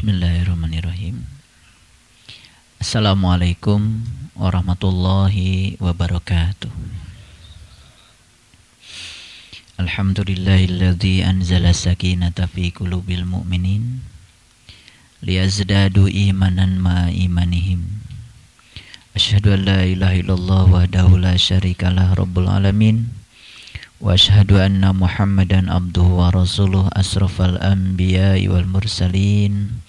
Bismillahirrahmanirrahim. Assalamualaikum warahmatullahi wabarakatuh. Alhamdulillahilladzi anzala sakinata fi qulubil mu'minin liyazdadu imanan ma imanihim. Asyhadu an la ilaha illallah wahdahu la syarikalah rabbul alamin. Wa asyhadu anna Muhammadan abduhu wa rasuluh asrafal anbiya'i wal mursalin.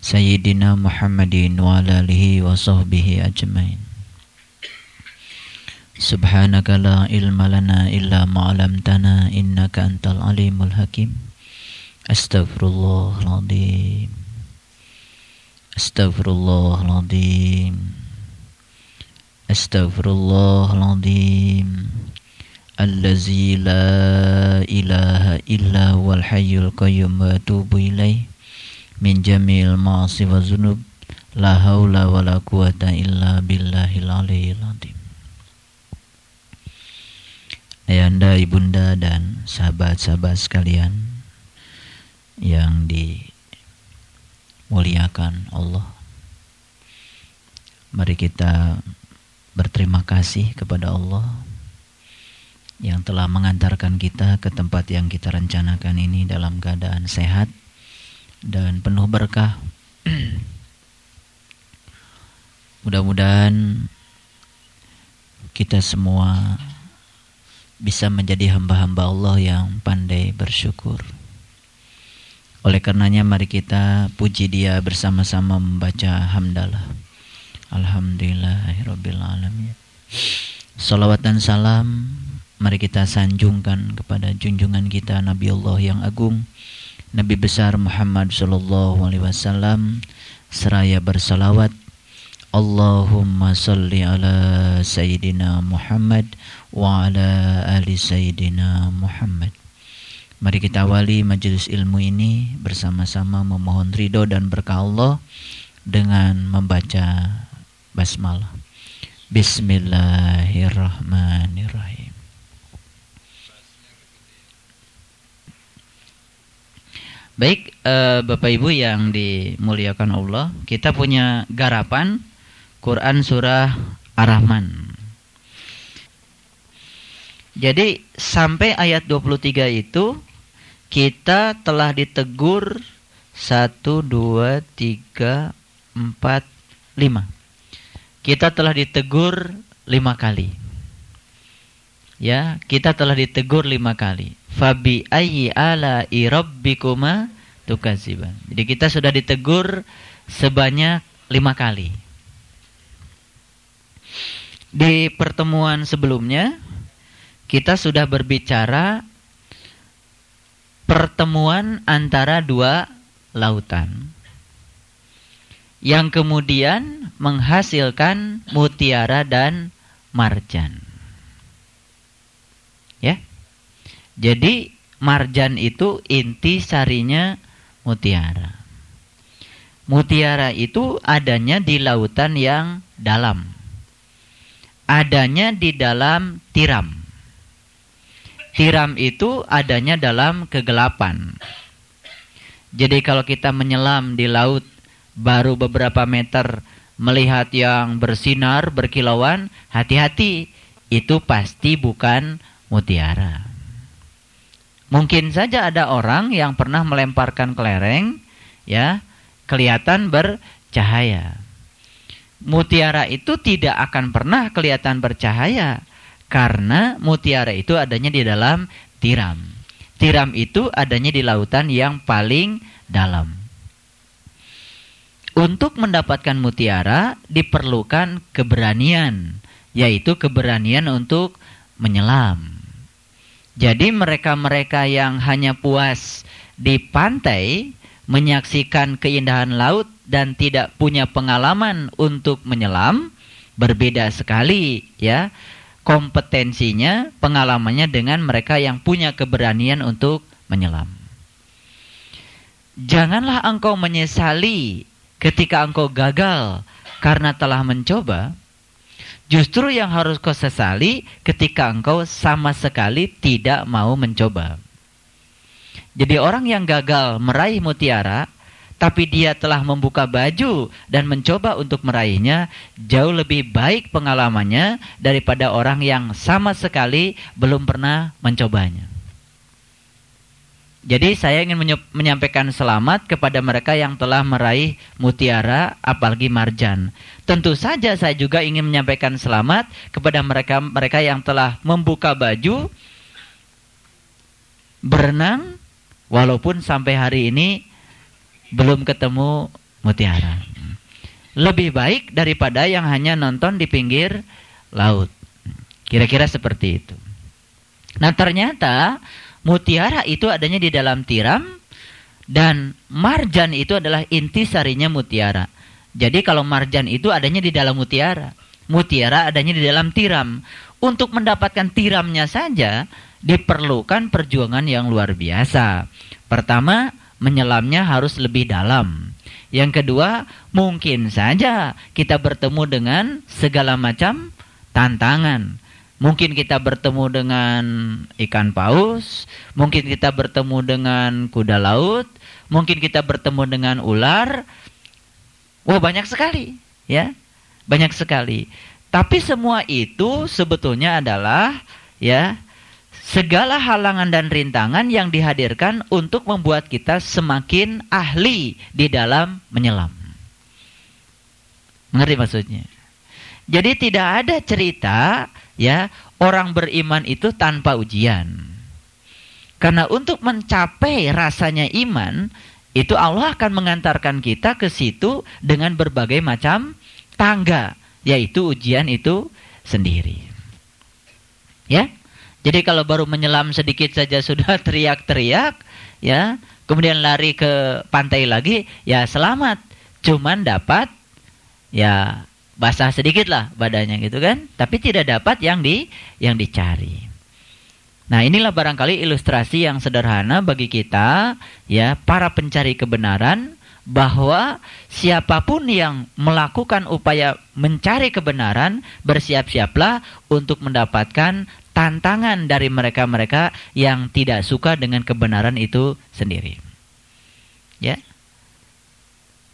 سيدنا محمد وعلى آله وصحبه أجمعين. سبحانك لا علم لنا إلا ما علمتنا إنك أنت العليم الحكيم. أستغفر الله العظيم. أستغفر الله العظيم. أستغفر الله العظيم. الذي لا إله إلا هو الحي القيوم وأتوب إليه. Min jamil ma'asi wa zunub la haula wa la quwata illa billahil aliyil azim. Ayanda, ibunda dan sahabat-sahabat sekalian yang dimuliakan Allah Mari kita berterima kasih kepada Allah yang telah mengantarkan kita ke tempat yang kita rencanakan ini dalam keadaan sehat dan penuh berkah. Mudah-mudahan kita semua bisa menjadi hamba-hamba Allah yang pandai bersyukur. Oleh karenanya mari kita puji dia bersama-sama membaca hamdalah. Alhamdulillahirrabbilalamin. Salawat dan salam mari kita sanjungkan kepada junjungan kita Nabi Allah yang agung Nabi besar Muhammad sallallahu alaihi wasallam seraya bersalawat Allahumma salli ala sayyidina Muhammad wa ala ali sayyidina Muhammad Mari kita awali majelis ilmu ini bersama-sama memohon ridho dan berkah Allah dengan membaca basmalah. Bismillahirrahmanirrahim. Baik uh, Bapak Ibu yang dimuliakan Allah, kita punya garapan Quran surah Ar-Rahman. Jadi sampai ayat 23 itu kita telah ditegur 1 2 3 4 5. Kita telah ditegur 5 kali. Ya, kita telah ditegur 5 kali fabi ayyi ala rabbikuma tukaziban. Jadi kita sudah ditegur sebanyak lima kali. Di pertemuan sebelumnya kita sudah berbicara pertemuan antara dua lautan yang kemudian menghasilkan mutiara dan marjan. Ya. Jadi marjan itu inti sarinya mutiara. Mutiara itu adanya di lautan yang dalam. Adanya di dalam tiram. Tiram itu adanya dalam kegelapan. Jadi kalau kita menyelam di laut baru beberapa meter melihat yang bersinar, berkilauan, hati-hati. Itu pasti bukan mutiara. Mungkin saja ada orang yang pernah melemparkan kelereng, ya, kelihatan bercahaya. Mutiara itu tidak akan pernah kelihatan bercahaya karena mutiara itu adanya di dalam tiram. Tiram itu adanya di lautan yang paling dalam. Untuk mendapatkan mutiara diperlukan keberanian, yaitu keberanian untuk menyelam. Jadi mereka-mereka yang hanya puas di pantai menyaksikan keindahan laut dan tidak punya pengalaman untuk menyelam berbeda sekali ya kompetensinya, pengalamannya dengan mereka yang punya keberanian untuk menyelam. Janganlah engkau menyesali ketika engkau gagal karena telah mencoba, Justru yang harus kau sesali ketika engkau sama sekali tidak mau mencoba. Jadi orang yang gagal meraih mutiara tapi dia telah membuka baju dan mencoba untuk meraihnya, jauh lebih baik pengalamannya daripada orang yang sama sekali belum pernah mencobanya. Jadi saya ingin menyampaikan selamat kepada mereka yang telah meraih mutiara apalagi marjan. Tentu saja saya juga ingin menyampaikan selamat kepada mereka mereka yang telah membuka baju berenang walaupun sampai hari ini belum ketemu mutiara. Lebih baik daripada yang hanya nonton di pinggir laut. Kira-kira seperti itu. Nah ternyata mutiara itu adanya di dalam tiram dan marjan itu adalah inti sarinya mutiara. Jadi kalau marjan itu adanya di dalam mutiara. Mutiara adanya di dalam tiram. Untuk mendapatkan tiramnya saja diperlukan perjuangan yang luar biasa. Pertama, menyelamnya harus lebih dalam. Yang kedua, mungkin saja kita bertemu dengan segala macam tantangan. Mungkin kita bertemu dengan ikan paus, mungkin kita bertemu dengan kuda laut, mungkin kita bertemu dengan ular. Wah, banyak sekali, ya. Banyak sekali. Tapi semua itu sebetulnya adalah ya segala halangan dan rintangan yang dihadirkan untuk membuat kita semakin ahli di dalam menyelam. Mengerti maksudnya? Jadi tidak ada cerita ya orang beriman itu tanpa ujian. Karena untuk mencapai rasanya iman itu Allah akan mengantarkan kita ke situ dengan berbagai macam tangga, yaitu ujian itu sendiri. Ya? Jadi kalau baru menyelam sedikit saja sudah teriak-teriak, ya, kemudian lari ke pantai lagi, ya selamat. Cuman dapat ya basah sedikit lah badannya gitu kan, tapi tidak dapat yang di yang dicari. Nah, inilah barangkali ilustrasi yang sederhana bagi kita ya, para pencari kebenaran bahwa siapa pun yang melakukan upaya mencari kebenaran bersiap-siaplah untuk mendapatkan tantangan dari mereka-mereka yang tidak suka dengan kebenaran itu sendiri. Ya.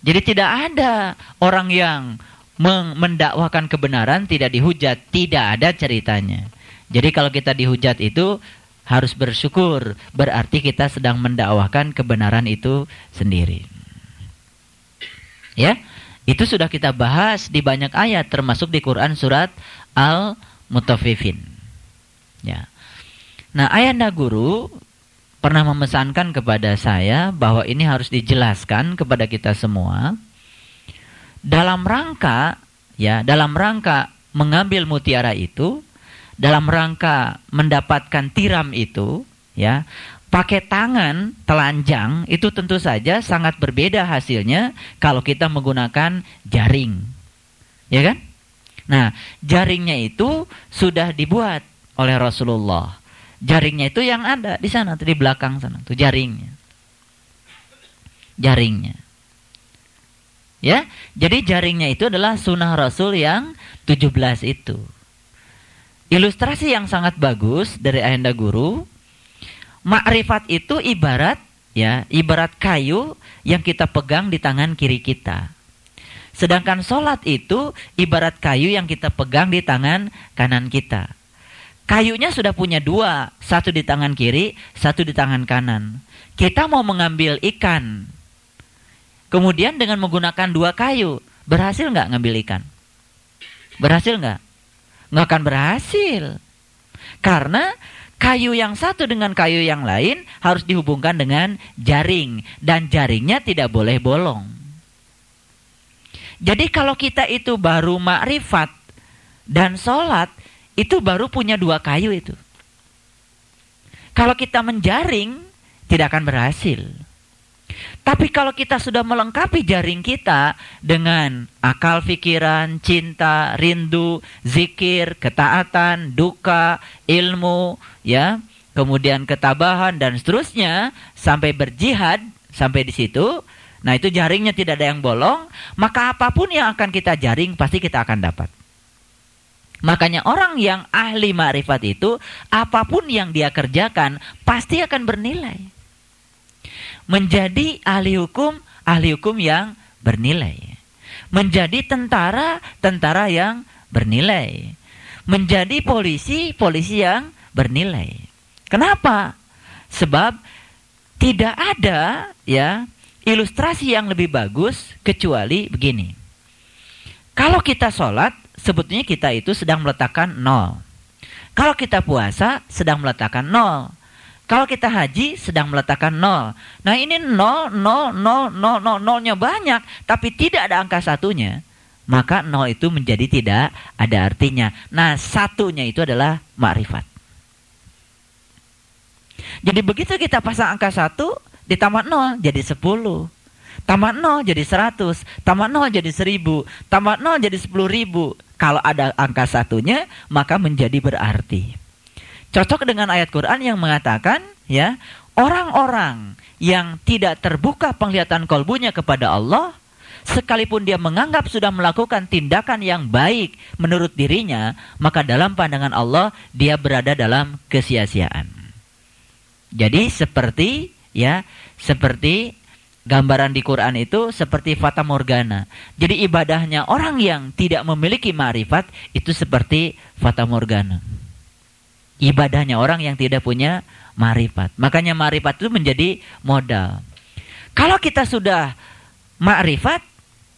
Jadi tidak ada orang yang mendakwakan kebenaran tidak dihujat, tidak ada ceritanya. Jadi kalau kita dihujat itu harus bersyukur, berarti kita sedang mendakwahkan kebenaran itu sendiri. Ya. Itu sudah kita bahas di banyak ayat termasuk di Quran surat Al-Mutaffifin. Ya. Nah, ayanda guru pernah memesankan kepada saya bahwa ini harus dijelaskan kepada kita semua dalam rangka ya, dalam rangka mengambil mutiara itu, dalam rangka mendapatkan tiram itu, ya, pakai tangan telanjang itu tentu saja sangat berbeda hasilnya kalau kita menggunakan jaring. Ya kan? Nah, jaringnya itu sudah dibuat oleh Rasulullah. Jaringnya itu yang ada di sana, di belakang sana, itu jaringnya. Jaringnya. Ya, jadi jaringnya itu adalah sunnah Rasul yang 17 itu. Ilustrasi yang sangat bagus dari Ayanda Guru, makrifat itu ibarat ya, ibarat kayu yang kita pegang di tangan kiri kita. Sedangkan sholat itu ibarat kayu yang kita pegang di tangan kanan kita. Kayunya sudah punya dua, satu di tangan kiri, satu di tangan kanan. Kita mau mengambil ikan. Kemudian dengan menggunakan dua kayu, berhasil nggak ngambil ikan? Berhasil nggak? Nggak akan berhasil. Karena kayu yang satu dengan kayu yang lain harus dihubungkan dengan jaring. Dan jaringnya tidak boleh bolong. Jadi kalau kita itu baru makrifat dan sholat, itu baru punya dua kayu itu. Kalau kita menjaring, tidak akan berhasil. Tapi kalau kita sudah melengkapi jaring kita dengan akal pikiran, cinta, rindu, zikir, ketaatan, duka, ilmu, ya, kemudian ketabahan dan seterusnya sampai berjihad sampai di situ, nah itu jaringnya tidak ada yang bolong, maka apa pun yang akan kita jaring pasti kita akan dapat. Makanya orang yang ahli ma'rifat itu apa pun yang dia kerjakan pasti akan bernilai. Menjadi ahli hukum ahli hukum yang bernilai. Menjadi tentara, tentara yang bernilai. Menjadi polisi, polisi yang bernilai. Kenapa? Sebab tidak ada ya ilustrasi yang lebih bagus kecuali begini. Kalau kita sholat, sebetulnya kita itu sedang meletakkan nol. Kalau kita puasa, sedang meletakkan nol. Kalau kita haji, sedang meletakkan nol. Nah ini nol, nol, nol, nol, nol, nolnya banyak, tapi tidak ada angka satunya. Maka nol itu menjadi tidak ada artinya. Nah satunya itu adalah makrifat. Jadi begitu kita pasang angka satu, ditambah nol jadi sepuluh. Tambah nol jadi seratus, tambah nol jadi seribu, tambah nol jadi sepuluh ribu. Kalau ada angka satunya, maka menjadi berarti. Cocok dengan ayat Quran yang mengatakan, ya, orang-orang yang tidak terbuka penglihatan kolbunya kepada Allah, sekalipun dia menganggap sudah melakukan tindakan yang baik menurut dirinya, maka dalam pandangan Allah dia berada dalam kesia-siaan. Jadi seperti ya, seperti gambaran di Quran itu seperti fata morgana. Jadi ibadahnya orang yang tidak memiliki marifat itu seperti fata morgana. Ibadahnya orang yang tidak punya marifat. Makanya marifat itu menjadi modal. Kalau kita sudah marifat,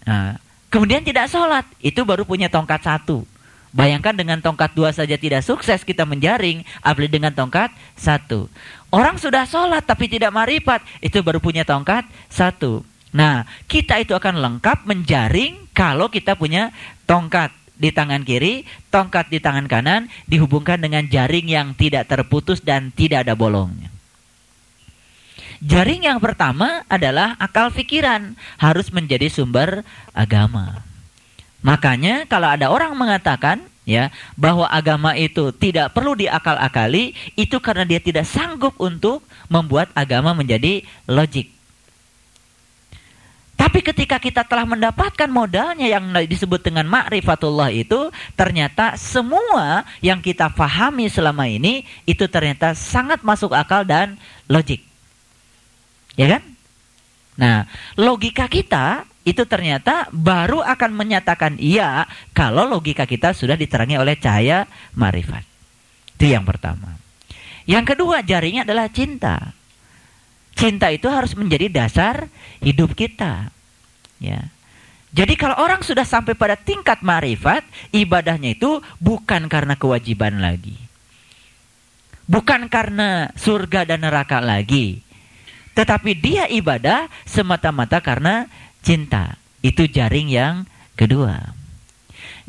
nah, kemudian tidak sholat, itu baru punya tongkat satu. Bayangkan dengan tongkat dua saja tidak sukses kita menjaring, apalagi dengan tongkat satu. Orang sudah sholat tapi tidak marifat, itu baru punya tongkat satu. Nah, kita itu akan lengkap menjaring kalau kita punya tongkat di tangan kiri, tongkat di tangan kanan, dihubungkan dengan jaring yang tidak terputus dan tidak ada bolongnya. Jaring yang pertama adalah akal pikiran, harus menjadi sumber agama. Makanya kalau ada orang mengatakan ya bahwa agama itu tidak perlu diakal-akali, itu karena dia tidak sanggup untuk membuat agama menjadi logik. Tapi ketika kita telah mendapatkan modalnya yang disebut dengan ma'rifatullah itu, ternyata semua yang kita fahami selama ini itu ternyata sangat masuk akal dan logik. Ya kan? Nah, logika kita itu ternyata baru akan menyatakan iya kalau logika kita sudah diterangi oleh cahaya marifat. Itu yang pertama. Yang kedua jaringnya adalah cinta. Cinta itu harus menjadi dasar hidup kita. Ya. Jadi kalau orang sudah sampai pada tingkat marifat, ibadahnya itu bukan karena kewajiban lagi. Bukan karena surga dan neraka lagi. Tetapi dia ibadah semata-mata karena cinta. Itu jaring yang kedua.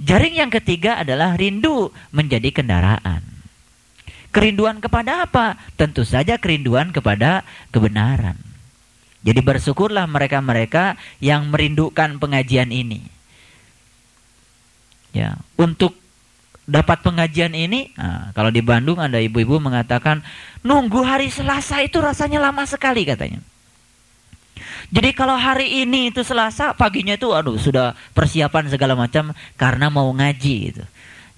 Jaring yang ketiga adalah rindu menjadi kendaraan. Kerinduan kepada apa? Tentu saja kerinduan kepada kebenaran. Jadi bersyukurlah mereka-mereka yang merindukan pengajian ini. Ya, untuk dapat pengajian ini, nah, kalau di Bandung ada ibu-ibu mengatakan nunggu hari Selasa itu rasanya lama sekali katanya. Jadi kalau hari ini itu Selasa, paginya itu aduh sudah persiapan segala macam karena mau ngaji itu.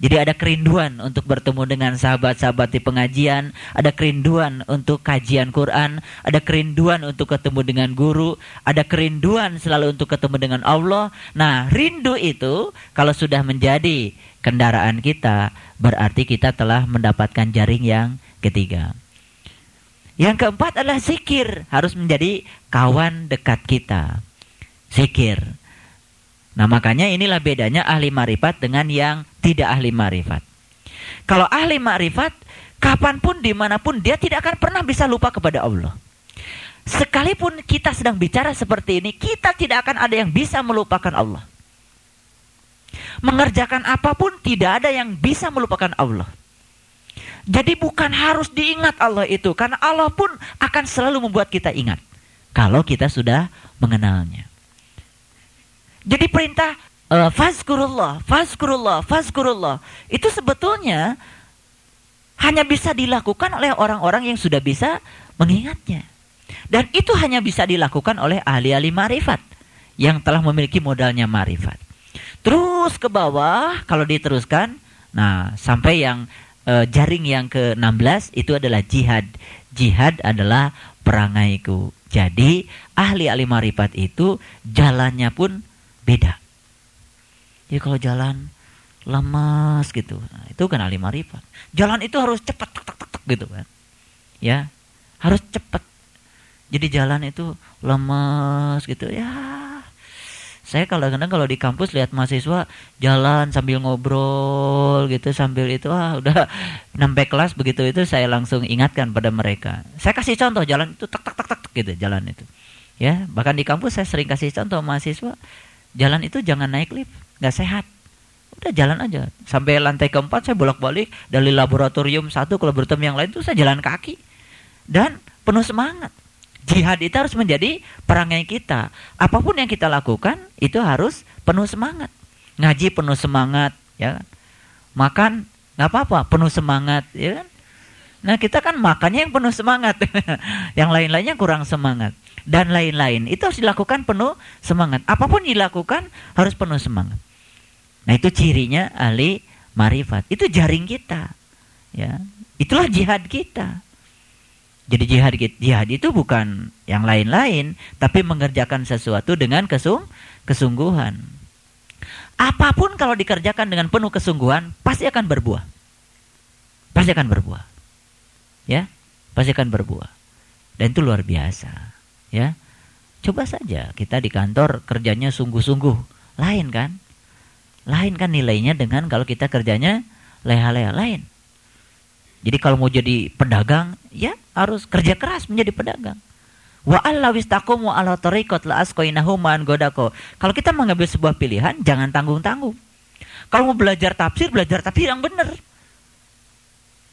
Jadi ada kerinduan untuk bertemu dengan sahabat-sahabat di pengajian, ada kerinduan untuk kajian Quran, ada kerinduan untuk ketemu dengan guru, ada kerinduan selalu untuk ketemu dengan Allah. Nah, rindu itu kalau sudah menjadi kendaraan kita, berarti kita telah mendapatkan jaring yang ketiga. Yang keempat adalah zikir. Harus menjadi kawan dekat kita. Zikir. Nah makanya inilah bedanya ahli marifat dengan yang tidak ahli marifat. Kalau ahli marifat, kapan pun, di mana pun, dia tidak akan pernah bisa lupa kepada Allah. Sekalipun kita sedang bicara seperti ini, kita tidak akan ada yang bisa melupakan Allah. Mengerjakan apa pun, tidak ada yang bisa melupakan Allah. Jadi bukan harus diingat Allah itu karena Allah pun akan selalu membuat kita ingat kalau kita sudah mengenalnya. Jadi perintah uh, fazkurullah, fazkurullah, fazkurullah itu sebetulnya hanya bisa dilakukan oleh orang-orang yang sudah bisa mengingatnya. Dan itu hanya bisa dilakukan oleh ahli-ahli marifat yang telah memiliki modalnya marifat. Terus ke bawah kalau diteruskan, nah sampai yang uh, jaring yang ke-16 itu adalah jihad. Jihad adalah perangaiku. Jadi ahli-ahli marifat itu jalannya pun beda. Jadi kalau jalan lemas gitu, nah, itu kan ahli marifat. Jalan itu harus cepat, tek, tek, tek, tek, gitu kan. Ya, harus cepat. Jadi jalan itu lemas gitu ya. Saya kadang-kadang kalau di kampus lihat mahasiswa jalan sambil ngobrol gitu sambil itu ah udah sampai kelas begitu itu saya langsung ingatkan pada mereka. Saya kasih contoh jalan itu tak tak tak tak gitu jalan itu. Ya, bahkan di kampus saya sering kasih contoh mahasiswa jalan itu jangan naik lift, nggak sehat. Udah jalan aja sampai lantai keempat saya bolak-balik dari laboratorium satu ke laboratorium yang lain itu saya jalan kaki dan penuh semangat Jihad itu harus menjadi perangai kita. Apa pun yang kita lakukan itu harus penuh semangat. Ngaji penuh semangat, ya kan? Makan nggak apa-apa, penuh semangat, ya kan? Nah kita kan makannya yang penuh semangat, yang lain-lainnya kurang semangat dan lain-lain itu harus dilakukan penuh semangat. Apa pun dilakukan harus penuh semangat. Nah itu cirinya ahli marifat. Itu jaring kita, ya. Itulah jihad kita. Jadi jihad jihad itu bukan yang lain-lain, tapi mengerjakan sesuatu dengan kesung kesungguhan. Apa pun kalau dikerjakan dengan penuh kesungguhan, pasti akan berbuah. Pasti akan berbuah. Ya, pasti akan berbuah. Dan itu luar biasa. Ya, coba saja kita di kantor kerjanya sungguh-sungguh, lain kan? Lain kan nilainya dengan kalau kita kerjanya leha-leha lain. Jadi kalau mau jadi pedagang, ya harus kerja keras menjadi pedagang. Wa alla wistaqumu ala tariqat la asqainahum godako. Kalau kita mengambil sebuah pilihan, jangan tanggung-tanggung. Kalau mau belajar tafsir, belajar tafsir yang benar.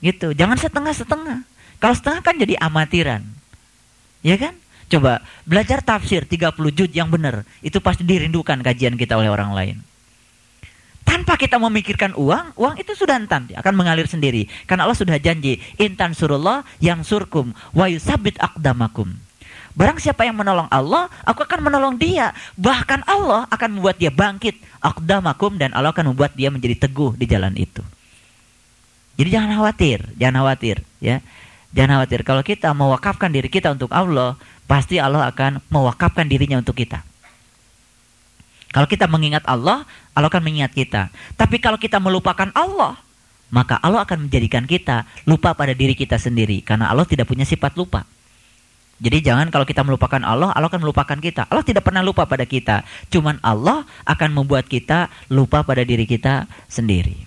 Gitu, jangan setengah-setengah. Kalau setengah kan jadi amatiran. Ya kan? Coba belajar tafsir 30 juz yang benar, itu pasti dirindukan kajian kita oleh orang lain. Tanpa kita memikirkan uang, uang itu sudah entan akan mengalir sendiri. Karena Allah sudah janji, intan surullah yang surkum wa yusabit akdamakum. Barang siapa yang menolong Allah, aku akan menolong dia. Bahkan Allah akan membuat dia bangkit akdamakum dan Allah akan membuat dia menjadi teguh di jalan itu. Jadi jangan khawatir, jangan khawatir ya. Jangan khawatir kalau kita mewakafkan diri kita untuk Allah, pasti Allah akan mewakafkan dirinya untuk kita. Kalau kita mengingat Allah, Allah akan mengingat kita. Tapi kalau kita melupakan Allah, maka Allah akan menjadikan kita lupa pada diri kita sendiri. Karena Allah tidak punya sifat lupa. Jadi jangan kalau kita melupakan Allah, Allah akan melupakan kita. Allah tidak pernah lupa pada kita. Cuman Allah akan membuat kita lupa pada diri kita sendiri.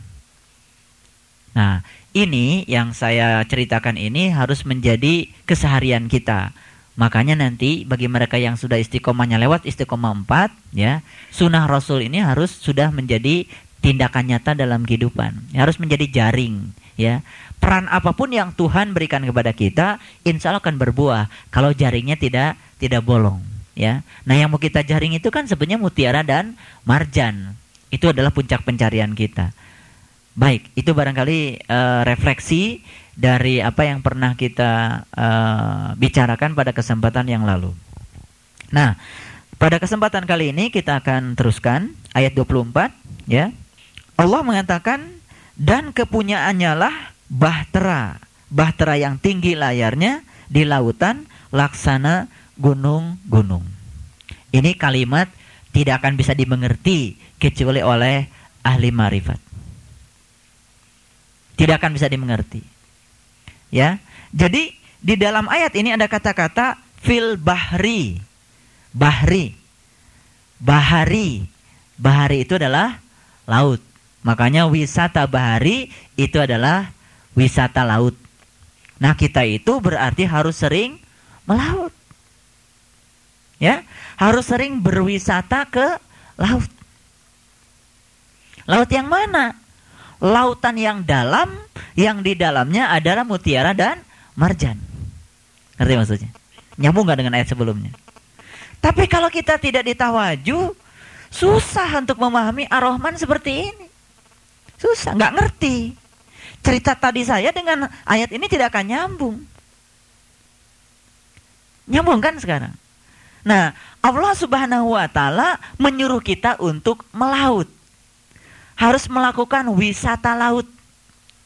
Nah, ini yang saya ceritakan ini harus menjadi keseharian kita. Makanya nanti bagi mereka yang sudah istiqomahnya lewat istiqomah empat, ya, sunnah Rasul ini harus sudah menjadi tindakan nyata dalam kehidupan. Harus menjadi jaring, ya. Peran apa pun yang Tuhan berikan kepada kita, insya Allah akan berbuah kalau jaringnya tidak tidak bolong, ya. Nah, yang mau kita jaring itu kan sebenarnya mutiara dan marjan. Itu adalah puncak pencarian kita. Baik, itu barangkali uh, refleksi dari apa yang pernah kita uh, bicarakan pada kesempatan yang lalu. Nah, pada kesempatan kali ini kita akan teruskan ayat 24 ya. Allah mengatakan dan kepunyaannya lah bahtera, bahtera yang tinggi layarnya di lautan laksana gunung-gunung. Ini kalimat tidak akan bisa dimengerti kecuali oleh ahli marifat. Tidak akan bisa dimengerti. Ya. Jadi di dalam ayat ini ada kata-kata fil bahri. Bahri. Bahari. Bahari itu adalah laut. Makanya wisata bahari itu adalah wisata laut. Nah, kita itu berarti harus sering melaut. Ya, harus sering berwisata ke laut. Laut yang mana? Lautan yang dalam yang di dalamnya adalah mutiara dan marjan. Ngerti maksudnya? Nyambung nggak dengan ayat sebelumnya? Tapi kalau kita tidak ditawaju, susah untuk memahami ar-Rahman seperti ini. Susah, nggak ngerti. Cerita tadi saya dengan ayat ini tidak akan nyambung. Nyambung kan sekarang? Nah, Allah Subhanahu wa taala menyuruh kita untuk melaut. Harus melakukan wisata laut.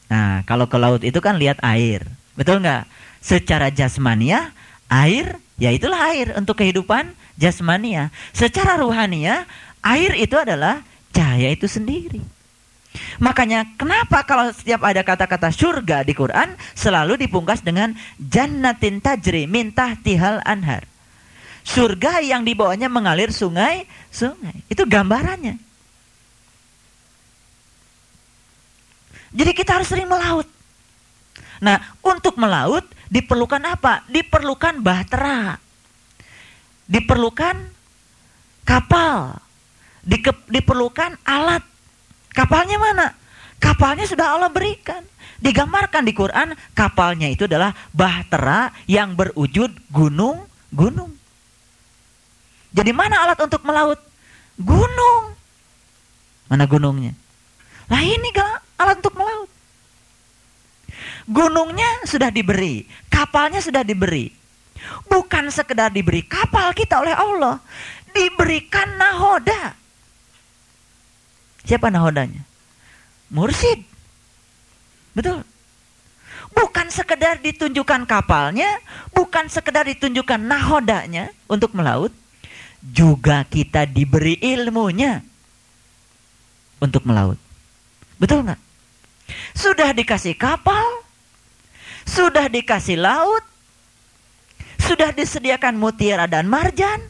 Nah, kalau ke laut itu kan lihat air. Betul nggak? Secara jasmania, air Ya itulah air untuk kehidupan jasmania. Secara ruhania, air itu adalah cahaya itu sendiri. Makanya kenapa kalau setiap ada kata-kata surga di Quran selalu dipungkas dengan jannatin tajri mintah tihal anhar. Surga yang di bawahnya mengalir sungai, sungai. Itu gambarannya. Jadi kita harus sering melaut. Nah, untuk melaut diperlukan apa? Diperlukan bahtera. Diperlukan kapal. Dike, diperlukan alat. Kapalnya mana? Kapalnya sudah Allah berikan. Digambarkan di Quran, kapalnya itu adalah bahtera yang berwujud gunung-gunung. Jadi mana alat untuk melaut? Gunung. Mana gunungnya? Lah ini alat untuk melaut. Gunungnya sudah diberi, kapalnya sudah diberi. Bukan sekedar diberi kapal kita oleh Allah, diberikan nahoda. Siapa nahodanya? Mursid. Betul. Bukan sekedar ditunjukkan kapalnya, bukan sekedar ditunjukkan nahodanya untuk melaut, juga kita diberi ilmunya untuk melaut. Betul nggak? Sudah dikasih kapal, sudah dikasih laut, sudah disediakan mutiara dan marjan,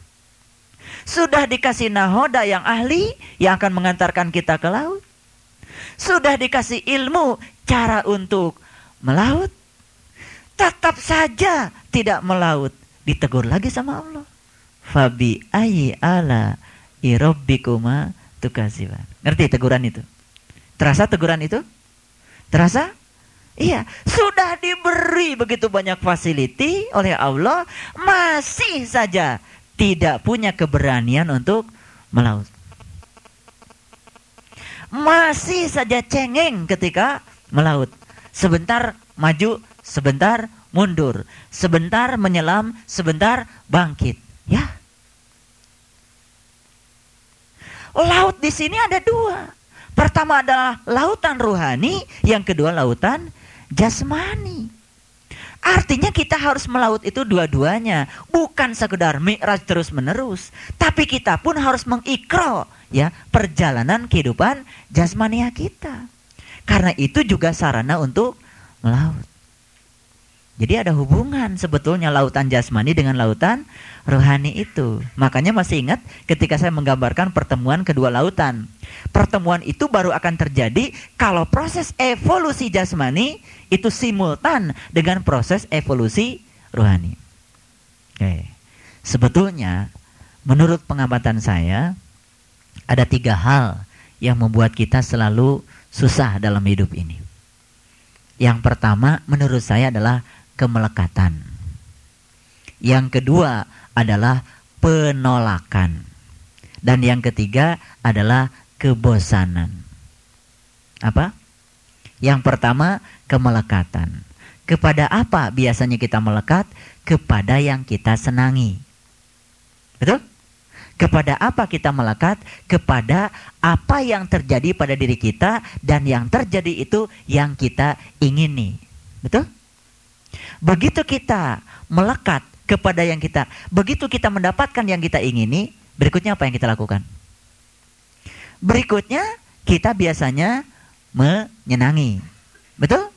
sudah dikasih nahoda yang ahli yang akan mengantarkan kita ke laut, sudah dikasih ilmu cara untuk melaut, tetap saja tidak melaut, ditegur lagi sama Allah. Fabi ayi ala irobbikuma tukasiban. Ngerti teguran itu? Terasa teguran itu? Terasa? Iya, sudah diberi begitu banyak fasiliti oleh Allah, masih saja tidak punya keberanian untuk melaut. Masih saja cengeng ketika melaut. Sebentar maju, sebentar mundur, sebentar menyelam, sebentar bangkit. Ya. Laut di sini ada dua. Pertama adalah lautan rohani, yang kedua lautan jasmani. Artinya kita harus melaut itu dua-duanya, bukan sekedar mi'raj terus-menerus, tapi kita pun harus mengikro ya perjalanan kehidupan jasmania kita. Karena itu juga sarana untuk melaut. Jadi ada hubungan sebetulnya lautan jasmani dengan lautan rohani itu. Makanya masih ingat ketika saya menggambarkan pertemuan kedua lautan. Pertemuan itu baru akan terjadi kalau proses evolusi jasmani itu simultan dengan proses evolusi rohani. Oke. Sebetulnya menurut pengamatan saya ada tiga hal yang membuat kita selalu susah dalam hidup ini. Yang pertama menurut saya adalah kemelekatan. Yang kedua adalah penolakan. Dan yang ketiga adalah kebosanan. Apa? Yang pertama, kemelekatan. Kepada apa biasanya kita melekat? Kepada yang kita senangi. Betul? Kepada apa kita melekat? Kepada apa yang terjadi pada diri kita dan yang terjadi itu yang kita ingini. Betul? Begitu kita melekat kepada yang kita, begitu kita mendapatkan yang kita ingini, berikutnya apa yang kita lakukan? Berikutnya kita biasanya menyenangi. Betul?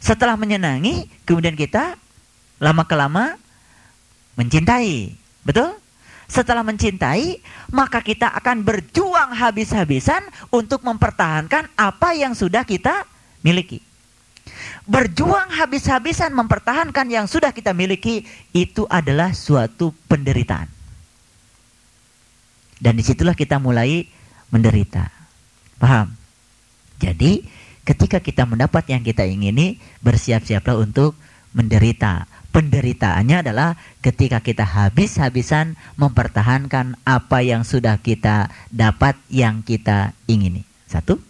Setelah menyenangi, kemudian kita lama kelama mencintai. Betul? Setelah mencintai, maka kita akan berjuang habis-habisan untuk mempertahankan apa yang sudah kita miliki berjuang habis-habisan mempertahankan yang sudah kita miliki itu adalah suatu penderitaan. Dan di situlah kita mulai menderita. Paham? Jadi ketika kita mendapat yang kita ingini, bersiap-siaplah untuk menderita. Penderitaannya adalah ketika kita habis-habisan mempertahankan apa yang sudah kita dapat yang kita ingini. Satu,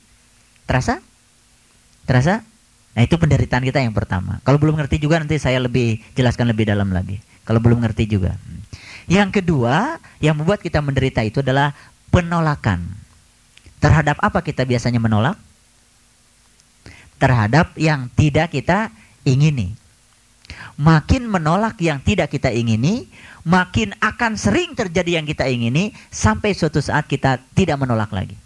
terasa? Terasa? Nah itu penderitaan kita yang pertama. Kalau belum ngerti juga nanti saya lebih jelaskan lebih dalam lagi. Kalau belum ngerti juga. Yang kedua yang membuat kita menderita itu adalah penolakan. Terhadap apa kita biasanya menolak? Terhadap yang tidak kita ingini. makin menolak yang tidak kita ingini, makin akan sering terjadi yang kita ingini sampai suatu saat kita tidak menolak lagi.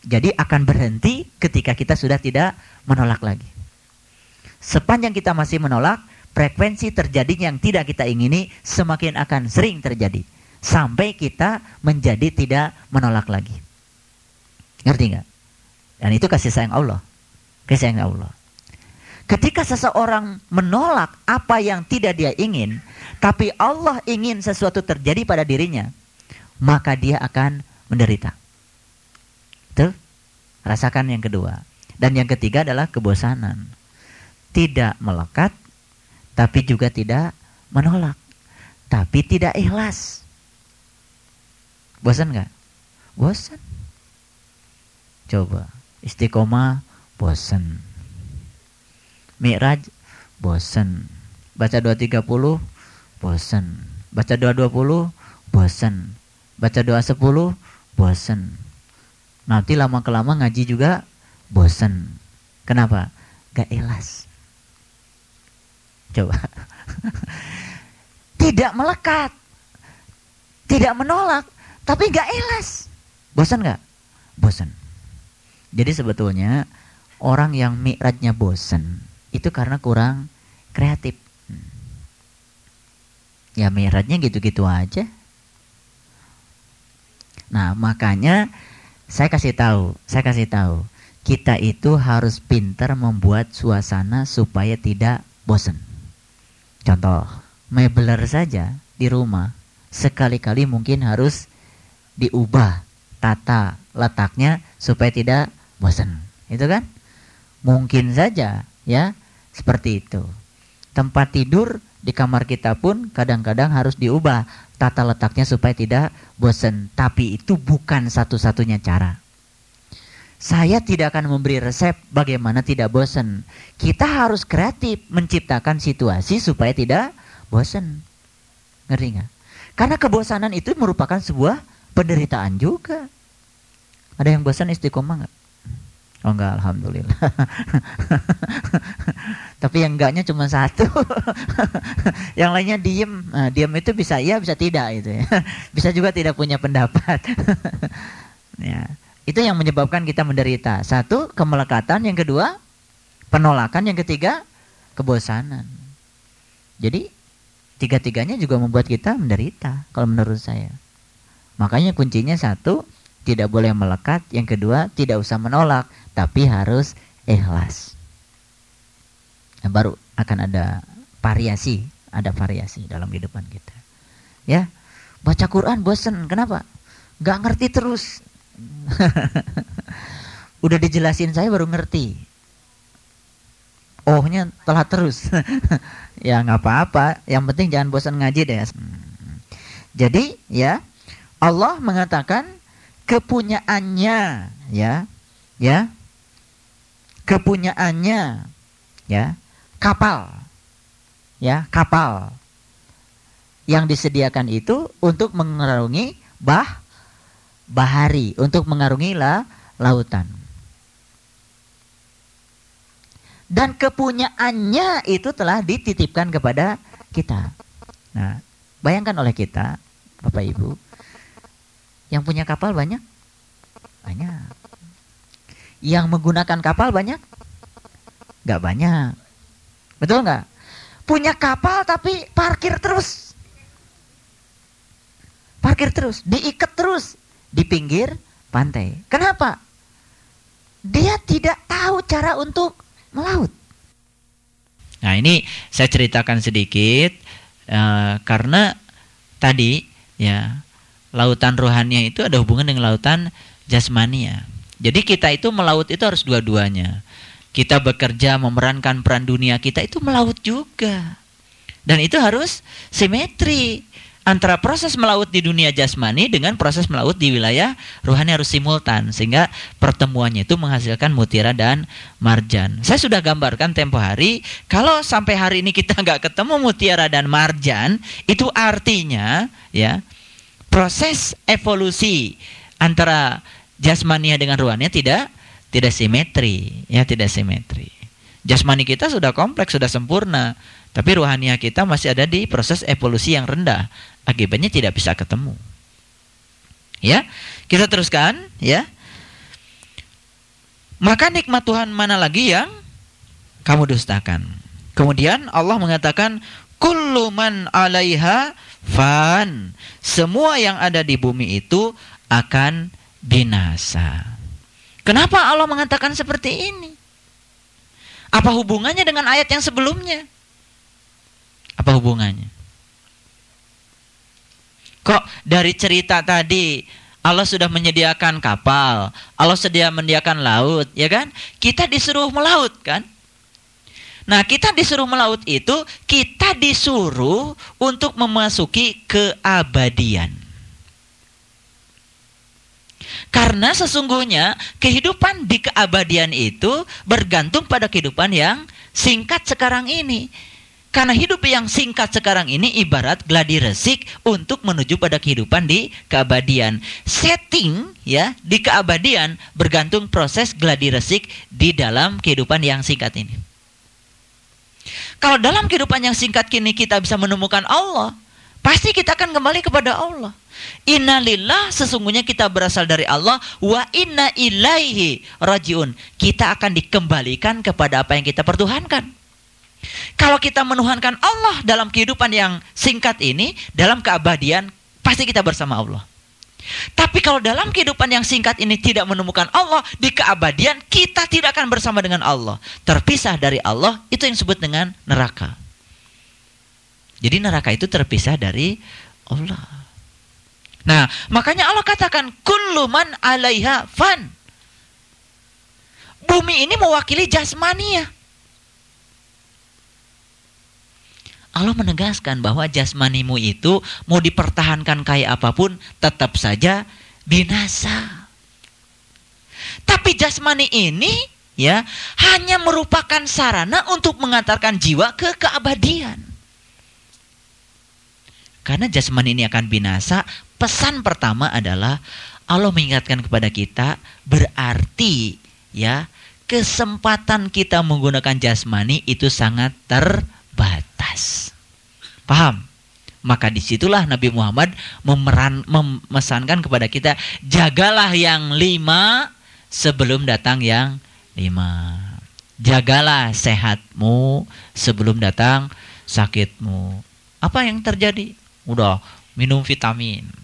Jadi akan berhenti ketika kita sudah tidak menolak lagi. Sepanjang kita masih menolak, frekuensi terjadinya yang tidak kita ingini semakin akan sering terjadi sampai kita menjadi tidak menolak lagi. Ngerti nggak? Dan itu kasih sayang Allah. Kasih sayang Allah. Ketika seseorang menolak apa yang tidak dia ingin, tapi Allah ingin sesuatu terjadi pada dirinya, maka dia akan menderita. Rasakan yang kedua. Dan yang ketiga adalah kebosanan. Tidak melekat, tapi juga tidak menolak. Tapi tidak ikhlas. Bosan nggak? Bosan. Coba istiqomah bosan Mi'raj bosen. Baca 230 bosen. Baca 220 bosen. Baca doa 10 bosen. Nanti lama kelama ngaji juga bosen. Kenapa? Gak ikhlas. Coba. Tidak melekat. Tidak menolak. Tapi gak ikhlas. Bosan gak? Bosan. Jadi sebetulnya orang yang mi'rajnya bosen itu karena kurang kreatif. Ya miratnya gitu-gitu aja. Nah, makanya saya kasih tahu, saya kasih tahu, kita itu harus pintar membuat suasana supaya tidak bosan. Contoh, mebeler saja di rumah sekali-kali mungkin harus diubah tata letaknya supaya tidak bosan. Itu kan? Mungkin saja ya seperti itu. Tempat tidur di kamar kita pun kadang-kadang harus diubah tata letaknya supaya tidak bosan. Tapi itu bukan satu-satunya cara. Saya tidak akan memberi resep bagaimana tidak bosan. Kita harus kreatif menciptakan situasi supaya tidak bosan. Ngeri nggak? Karena kebosanan itu merupakan sebuah penderitaan juga. Ada yang bosan istiqomah nggak? Oh enggak, alhamdulillah. Tapi yang enggaknya cuma satu. yang lainnya diem. Nah, diem itu bisa iya, bisa tidak itu ya. bisa juga tidak punya pendapat. ya. Itu yang menyebabkan kita menderita. Satu, kemelekatan, yang kedua, penolakan, yang ketiga, kebosanan. Jadi tiga-tiganya juga membuat kita menderita kalau menurut saya. Makanya kuncinya satu, tidak boleh melekat, yang kedua tidak usah menolak, tapi harus ikhlas. Nah, baru akan ada variasi, ada variasi dalam kehidupan kita. Ya, baca Quran bosen, kenapa? Gak ngerti terus. Udah dijelasin saya baru ngerti. Ohnya telah terus. ya nggak apa-apa, yang penting jangan bosan ngaji deh. Jadi ya Allah mengatakan kepunyaannya ya ya kepunyaannya ya kapal ya kapal. Yang disediakan itu untuk mengarungi bah bahari untuk mengarungi la, lautan. Dan kepunyaannya itu telah dititipkan kepada kita. Nah bayangkan oleh kita Bapak Ibu yang punya kapal banyak? Banyak yang menggunakan kapal banyak? Gak banyak. Betul nggak? Punya kapal tapi parkir terus. Parkir terus, diikat terus di pinggir pantai. Kenapa? Dia tidak tahu cara untuk melaut. Nah ini saya ceritakan sedikit uh, karena tadi ya lautan rohania itu ada hubungan dengan lautan jasmania. Jadi kita itu melaut itu harus dua-duanya. Kita bekerja memerankan peran dunia kita itu melaut juga. Dan itu harus simetri antara proses melaut di dunia jasmani dengan proses melaut di wilayah rohani harus simultan sehingga pertemuannya itu menghasilkan mutiara dan marjan. Saya sudah gambarkan tempo hari kalau sampai hari ini kita nggak ketemu mutiara dan marjan itu artinya ya proses evolusi antara jasmania dengan ruannya tidak tidak simetri, ya tidak simetri. Jasmani kita sudah kompleks, sudah sempurna. Tapi ruhania kita masih ada di proses evolusi yang rendah. Akibatnya tidak bisa ketemu. Ya, kita teruskan ya. Maka nikmat Tuhan mana lagi yang kamu dustakan? Kemudian Allah mengatakan kullu man 'alaiha fan. Semua yang ada di bumi itu akan binasa. Kenapa Allah mengatakan seperti ini? Apa hubungannya dengan ayat yang sebelumnya? Apa hubungannya? Kok dari cerita tadi Allah sudah menyediakan kapal, Allah sudah menyediakan laut, ya kan? Kita disuruh melaut, kan? Nah, kita disuruh melaut itu, kita disuruh untuk memasuki keabadian. Karena sesungguhnya kehidupan di keabadian itu bergantung pada kehidupan yang singkat sekarang ini. Karena hidup yang singkat sekarang ini ibarat gladi resik untuk menuju pada kehidupan di keabadian. Setting ya di keabadian bergantung proses gladi resik di dalam kehidupan yang singkat ini. Kalau dalam kehidupan yang singkat kini kita bisa menemukan Allah, pasti kita akan kembali kepada Allah. Innalillah sesungguhnya kita berasal dari Allah wa inna ilaihi rajiun. Kita akan dikembalikan kepada apa yang kita pertuhankan. Kalau kita menuhankan Allah dalam kehidupan yang singkat ini, dalam keabadian, pasti kita bersama Allah. Tapi kalau dalam kehidupan yang singkat ini tidak menemukan Allah, di keabadian kita tidak akan bersama dengan Allah. Terpisah dari Allah, itu yang disebut dengan neraka. Jadi neraka itu terpisah dari Allah. Nah, makanya Allah katakan kullu man 'alaiha fan. Bumi ini mewakili jasmania. Allah menegaskan bahwa jasmanimu itu mau dipertahankan kayak apa pun tetap saja binasa. Tapi jasmani ini ya hanya merupakan sarana untuk mengantarkan jiwa ke keabadian. Karena jasmani ini akan binasa, pesan pertama adalah Allah mengingatkan kepada kita berarti ya kesempatan kita menggunakan jasmani itu sangat terbatas. Paham? Maka di situlah Nabi Muhammad memeran, memesankan kepada kita jagalah yang lima sebelum datang yang lima. Jagalah sehatmu sebelum datang sakitmu. Apa yang terjadi? Udah minum vitamin.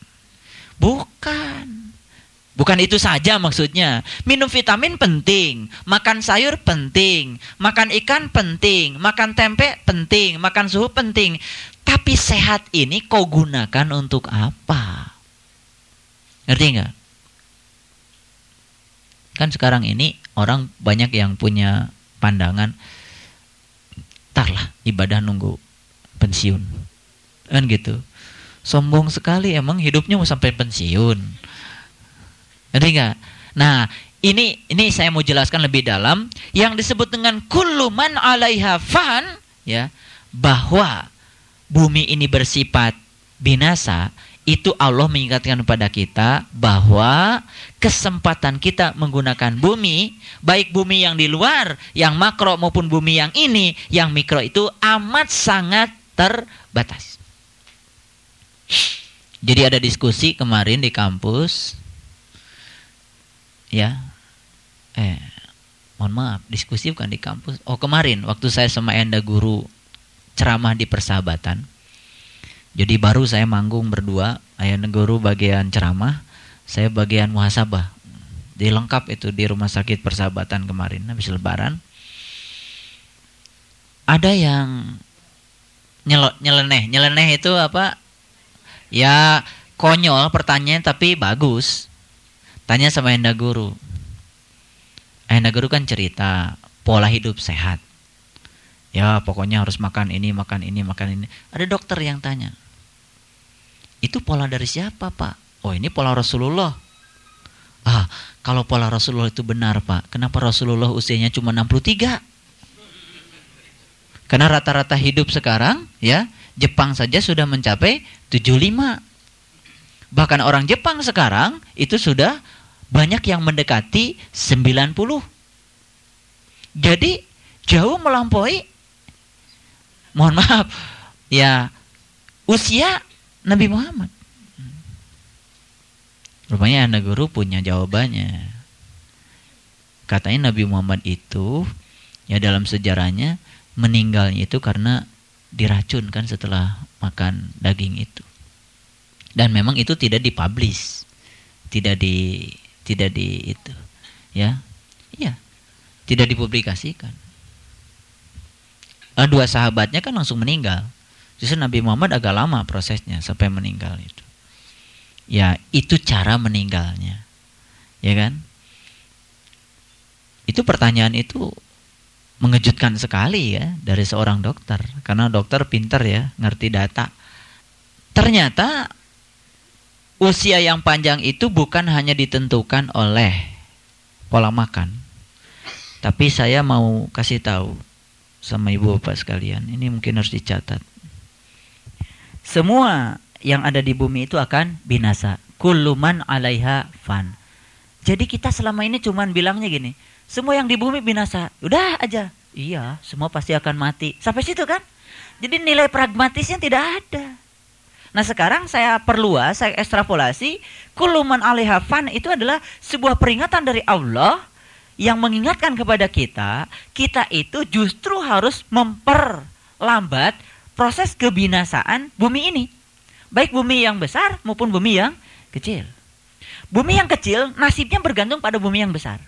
Bukan. Bukan itu saja maksudnya. Minum vitamin penting, makan sayur penting, makan ikan penting, makan tempe penting, makan suhu penting. Tapi sehat ini kau gunakan untuk apa? Ngerti nggak? Kan sekarang ini orang banyak yang punya pandangan, tarlah ibadah nunggu pensiun, kan gitu. Sombong sekali emang hidupnya mau sampai pensiun Ngerti nggak? Nah, ini ini saya mau jelaskan lebih dalam yang disebut dengan kuluman alaiha fan ya bahwa bumi ini bersifat binasa itu Allah mengingatkan kepada kita bahwa kesempatan kita menggunakan bumi, baik bumi yang di luar, yang makro maupun bumi yang ini, yang mikro itu amat sangat terbatas. Jadi ada diskusi kemarin di kampus. Ya. Eh mohon maaf diskusi bukan di kampus. Oh kemarin waktu saya sama Enda guru ceramah di persahabatan. Jadi baru saya manggung berdua ayah guru bagian ceramah saya bagian muhasabah. Di lengkap itu di rumah sakit persahabatan kemarin habis lebaran. Ada yang nyelot nyeleneh. Nyeleneh itu apa ya konyol pertanyaan tapi bagus Tanya sama Enda Guru. Enda Guru kan cerita pola hidup sehat. Ya pokoknya harus makan ini, makan ini, makan ini. Ada dokter yang tanya. Itu pola dari siapa pak? Oh ini pola Rasulullah. Ah kalau pola Rasulullah itu benar pak. Kenapa Rasulullah usianya cuma 63? Karena rata-rata hidup sekarang ya Jepang saja sudah mencapai 75. Bahkan orang Jepang sekarang itu sudah banyak yang mendekati 90. Jadi jauh melampaui mohon maaf ya usia Nabi Muhammad. Rupanya anak guru punya jawabannya. Katanya Nabi Muhammad itu ya dalam sejarahnya meninggalnya itu karena diracunkan setelah makan daging itu. Dan memang itu tidak dipublish. Tidak di tidak di itu. Ya. Iya. Tidak dipublikasikan. Nah, dua sahabatnya kan langsung meninggal. Justru Nabi Muhammad agak lama prosesnya sampai meninggal itu. Ya, itu cara meninggalnya. Ya kan? Itu pertanyaan itu mengejutkan sekali ya dari seorang dokter karena dokter pinter ya, ngerti data. Ternyata usia yang panjang itu bukan hanya ditentukan oleh pola makan. Tapi saya mau kasih tahu sama ibu bapak sekalian, ini mungkin harus dicatat. Semua yang ada di bumi itu akan binasa. Kuluman alaiha fan. Jadi kita selama ini cuman bilangnya gini, semua yang di bumi binasa. Udah aja. Iya, semua pasti akan mati. Sampai situ kan? Jadi nilai pragmatisnya tidak ada. Nah sekarang saya perluas, saya ekstrapolasi, kuluman alaiha fan itu adalah sebuah peringatan dari Allah yang mengingatkan kepada kita, kita itu justru harus memperlambat proses kebinasaan bumi ini. Baik bumi yang besar maupun bumi yang kecil. Bumi yang kecil nasibnya bergantung pada bumi yang besar.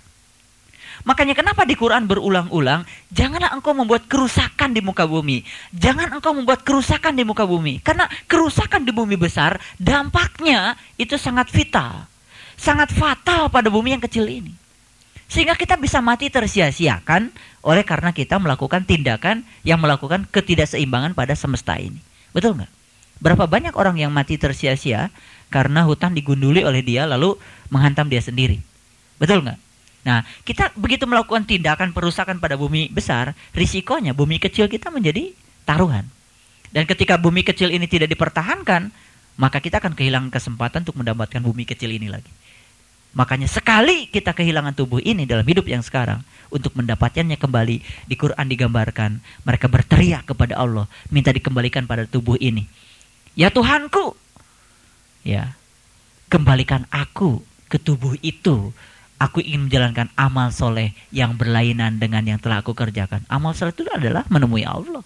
Makanya kenapa di Quran berulang-ulang, janganlah engkau membuat kerusakan di muka bumi. Jangan engkau membuat kerusakan di muka bumi. Karena kerusakan di bumi besar, dampaknya itu sangat vital. Sangat fatal pada bumi yang kecil ini. Sehingga kita bisa mati tersia-siakan oleh karena kita melakukan tindakan yang melakukan ketidakseimbangan pada semesta ini. Betul nggak? Berapa banyak orang yang mati tersia-sia karena hutan digunduli oleh dia lalu menghantam dia sendiri. Betul nggak? Nah, kita begitu melakukan tindakan perusakan pada bumi besar, risikonya bumi kecil kita menjadi taruhan. Dan ketika bumi kecil ini tidak dipertahankan, maka kita akan kehilangan kesempatan untuk mendapatkan bumi kecil ini lagi. Makanya sekali kita kehilangan tubuh ini dalam hidup yang sekarang, untuk mendapatkannya kembali di Quran digambarkan mereka berteriak kepada Allah minta dikembalikan pada tubuh ini ya Tuhanku ya. Kembalikan aku ke tubuh itu. Aku ingin menjalankan amal soleh yang berlainan dengan yang telah aku kerjakan. Amal soleh itu adalah menemui Allah.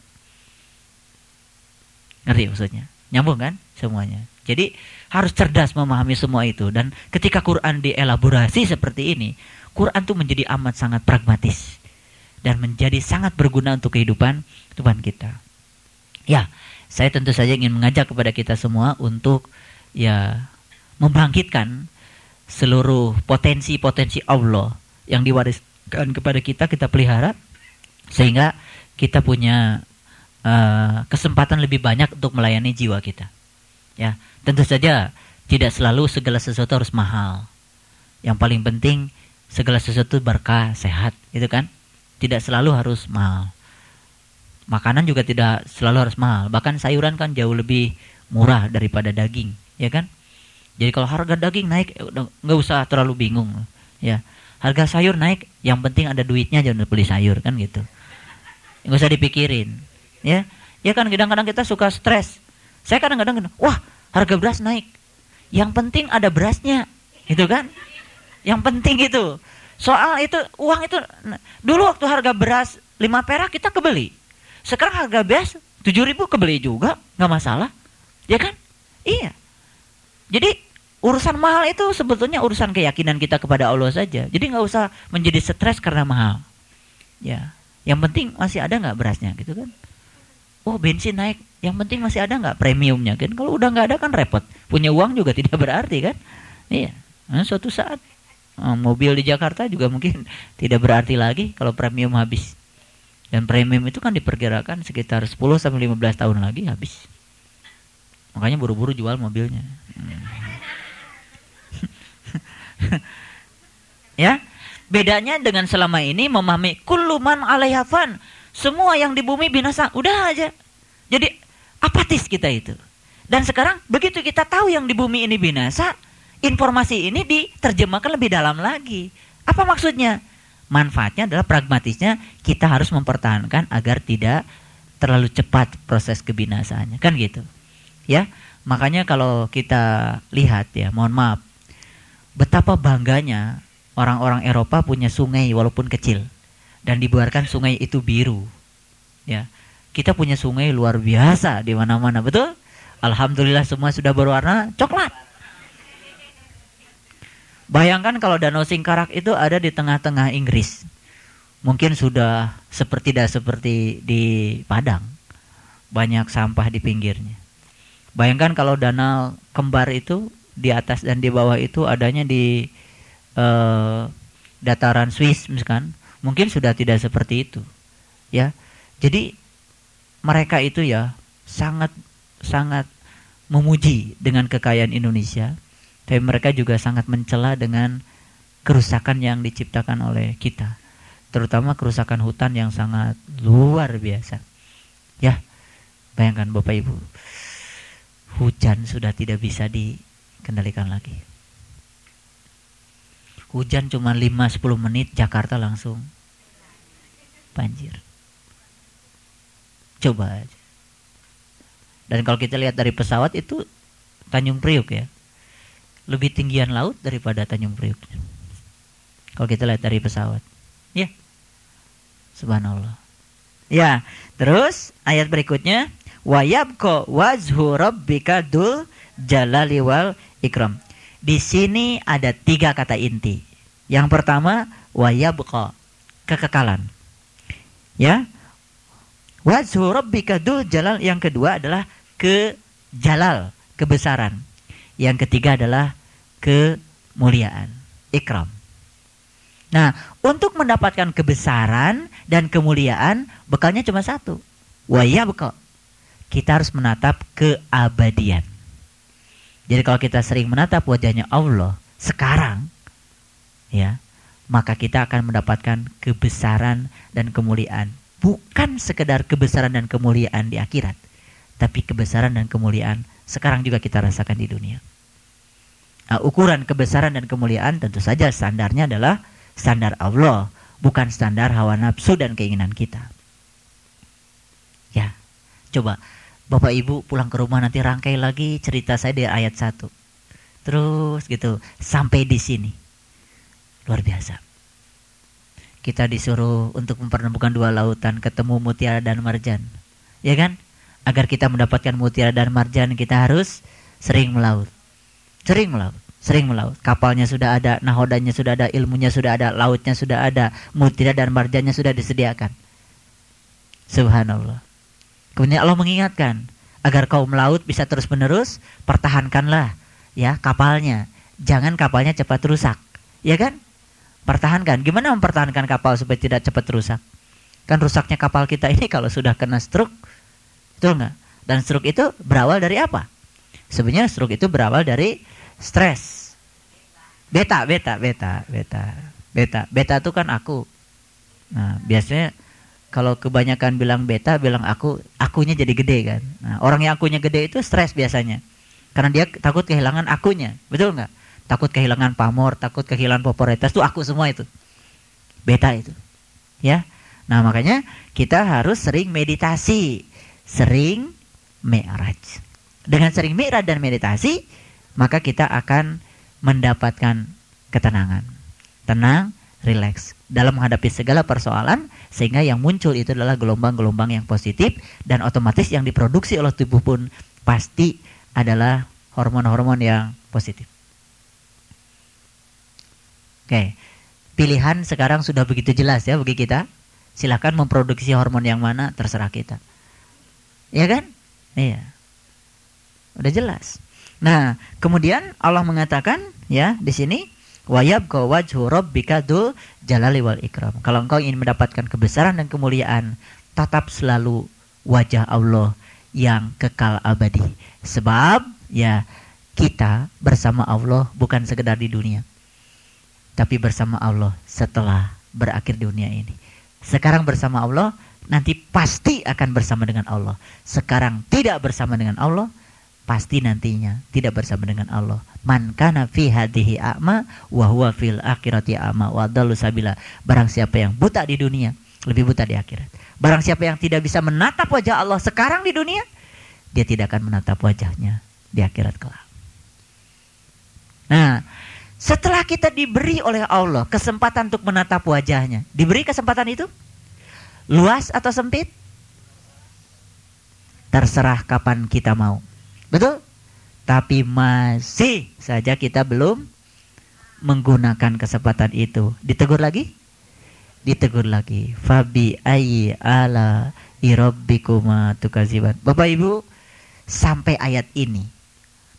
Ngerti maksudnya? Nyambung kan semuanya? Jadi harus cerdas memahami semua itu. Dan ketika Quran dielaborasi seperti ini Quran itu menjadi amat sangat pragmatis. Dan menjadi sangat berguna untuk kehidupan Tuhan kita. Ya, saya tentu saja ingin mengajak kepada kita semua untuk ya membangkitkan seluruh potensi-potensi Allah yang diwariskan kepada kita kita pelihara sehingga kita punya uh, kesempatan lebih banyak untuk melayani jiwa kita. Ya, tentu saja tidak selalu segala sesuatu harus mahal. Yang paling penting segala sesuatu berkah, sehat, itu kan? Tidak selalu harus mahal. Makanan juga tidak selalu harus mahal. Bahkan sayuran kan jauh lebih murah daripada daging, ya kan? Jadi kalau harga daging naik, ya nggak usah terlalu bingung, ya. Harga sayur naik, yang penting ada duitnya jangan beli sayur kan gitu. Nggak usah dipikirin, ya. Ya kan kadang-kadang kita suka stres. Saya kadang-kadang, wah harga beras naik. Yang penting ada berasnya, itu kan? Yang penting itu. Soal itu uang itu dulu waktu harga beras 5 perak kita kebeli. Sekarang harga beras 7 ribu kebeli juga, nggak masalah. Ya kan? Iya. Jadi urusan mahal itu sebetulnya urusan keyakinan kita kepada Allah saja. Jadi nggak usah menjadi stres karena mahal. Ya, yang penting masih ada nggak berasnya gitu kan? Oh bensin naik, yang penting masih ada nggak premiumnya kan? Kalau udah nggak ada kan repot. Punya uang juga tidak berarti kan? Iya. Nah, suatu saat Eh, mobil di Jakarta juga mungkin tidak berarti lagi kalau premium habis. Dan premium itu kan diperkirakan sekitar 10 sampai 15 tahun lagi habis. Makanya buru-buru jual mobilnya. Ya, bedanya dengan selama ini memahami kuluman alaihafan. Semua yang di bumi binasa, udah aja. Jadi apatis kita itu. Dan sekarang begitu kita tahu yang di bumi ini binasa, informasi ini diterjemahkan lebih dalam lagi. Apa maksudnya? manfaatnya adalah pragmatisnya kita harus mempertahankan agar tidak terlalu cepat proses kebinasaannya kan gitu ya makanya kalau kita lihat ya mohon maaf. Betapa bangganya orang-orang Eropa punya sungai walaupun kecil dan dibuarkan sungai itu biru. Ya kita punya sungai luar biasa di mana-mana betul? Alhamdulillah semua sudah berwarna coklat. Bayangkan kalau danau Singkarak itu ada di tengah-tengah Inggris. Mungkin sudah seperti tidak seperti di Padang. Banyak sampah di pinggirnya. Bayangkan kalau danau kembar itu di atas dan di bawah itu adanya di uh, dataran Swiss misalkan, mungkin sudah tidak seperti itu. Ya. Jadi mereka itu ya sangat sangat memuji dengan kekayaan Indonesia, tapi mereka juga sangat mencela dengan kerusakan yang diciptakan oleh kita terutama kerusakan hutan yang sangat luar biasa. Ya, bayangkan Bapak Ibu, hujan sudah tidak bisa dikendalikan lagi. Hujan cuma 5-10 menit Jakarta langsung banjir. Coba aja. Dan kalau kita lihat dari pesawat itu Tanjung Priuk ya. Lebih tinggian laut daripada Tanjung Priuk. Kalau kita lihat dari pesawat. Ya. Subhanallah. Ya, terus ayat berikutnya wa yabqa wajhu rabbika dul jalali wal ikram. Di sini ada tiga kata inti. Yang pertama wa yabqa kekekalan. Ya. Wajhu rabbika dul jalal yang kedua adalah ke jalal, kebesaran. Yang ketiga adalah kemuliaan, ikram. Nah, untuk mendapatkan kebesaran dan kemuliaan, bekalnya cuma satu. Waya bekal. Kita harus menatap keabadian. Jadi kalau kita sering menatap wajahnya Allah sekarang, ya, maka kita akan mendapatkan kebesaran dan kemuliaan. Bukan sekedar kebesaran dan kemuliaan di akhirat, tapi kebesaran dan kemuliaan sekarang juga kita rasakan di dunia. Nah, ukuran kebesaran dan kemuliaan tentu saja standarnya adalah standar Allah, bukan standar hawa nafsu dan keinginan kita. Ya, coba Bapak Ibu pulang ke rumah nanti rangkai lagi cerita saya di ayat 1. Terus gitu, sampai di sini. Luar biasa. Kita disuruh untuk mempertemukan dua lautan, ketemu mutiara dan marjan. Ya kan? Agar kita mendapatkan mutiara dan marjan, kita harus sering melaut. Sering melaut sering melaut. Kapalnya sudah ada, nahodanya sudah ada, ilmunya sudah ada, lautnya sudah ada, mutiara dan marjannya sudah disediakan. Subhanallah. Kemudian Allah mengingatkan, agar kau melaut bisa terus-menerus, pertahankanlah ya kapalnya. Jangan kapalnya cepat rusak. Ya kan? Pertahankan. Gimana mempertahankan kapal supaya tidak cepat rusak? Kan rusaknya kapal kita ini kalau sudah kena stroke, betul nggak? Dan stroke itu berawal dari apa? Sebenarnya stroke itu berawal dari stres. Beta, beta, beta, beta. Beta, beta itu kan aku. Nah, biasanya kalau kebanyakan bilang beta, bilang aku, akunya jadi gede kan. Nah, orang yang akunya gede itu stres biasanya. Karena dia takut kehilangan akunya. Betul nggak? Takut kehilangan pamor, takut kehilangan popularitas itu aku semua itu. Beta itu. Ya. Nah, makanya kita harus sering meditasi, sering mi'raj. Dengan sering mi'raj dan meditasi, maka kita akan mendapatkan ketenangan. Tenang, rileks dalam menghadapi segala persoalan sehingga yang muncul itu adalah gelombang-gelombang yang positif dan otomatis yang diproduksi oleh tubuh pun pasti adalah hormon-hormon yang positif. Oke. Pilihan sekarang sudah begitu jelas ya bagi kita. Silahkan memproduksi hormon yang mana terserah kita. Ya kan? Iya. Udah jelas. Nah, kemudian Allah mengatakan ya di sini wayab wajhu rabbika dzul jalali wal ikram. Kalau engkau ingin mendapatkan kebesaran dan kemuliaan, tatap selalu wajah Allah yang kekal abadi. Sebab ya kita bersama Allah bukan sekedar di dunia, tapi bersama Allah setelah berakhir dunia ini. Sekarang bersama Allah, nanti pasti akan bersama dengan Allah. Sekarang tidak bersama dengan Allah, pasti nantinya tidak bersama dengan Allah. Man kana fi hadhihi a'ma wa huwa fil akhirati a'ma wa sabila. Barang siapa yang buta di dunia, lebih buta di akhirat. Barang siapa yang tidak bisa menatap wajah Allah sekarang di dunia, dia tidak akan menatap wajahnya di akhirat kelak. Nah, setelah kita diberi oleh Allah kesempatan untuk menatap wajahnya, diberi kesempatan itu luas atau sempit? Terserah kapan kita mau. Betul? Tapi masih saja kita belum menggunakan kesempatan itu. Ditegur lagi? Ditegur lagi. Fabi ayi ala irabbikuma tukaziban. Bapak Ibu, sampai ayat ini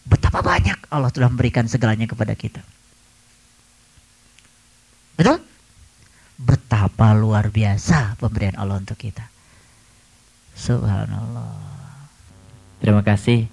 betapa banyak Allah telah memberikan segalanya kepada kita. Betul? Betapa luar biasa pemberian Allah untuk kita. Subhanallah. Terima kasih.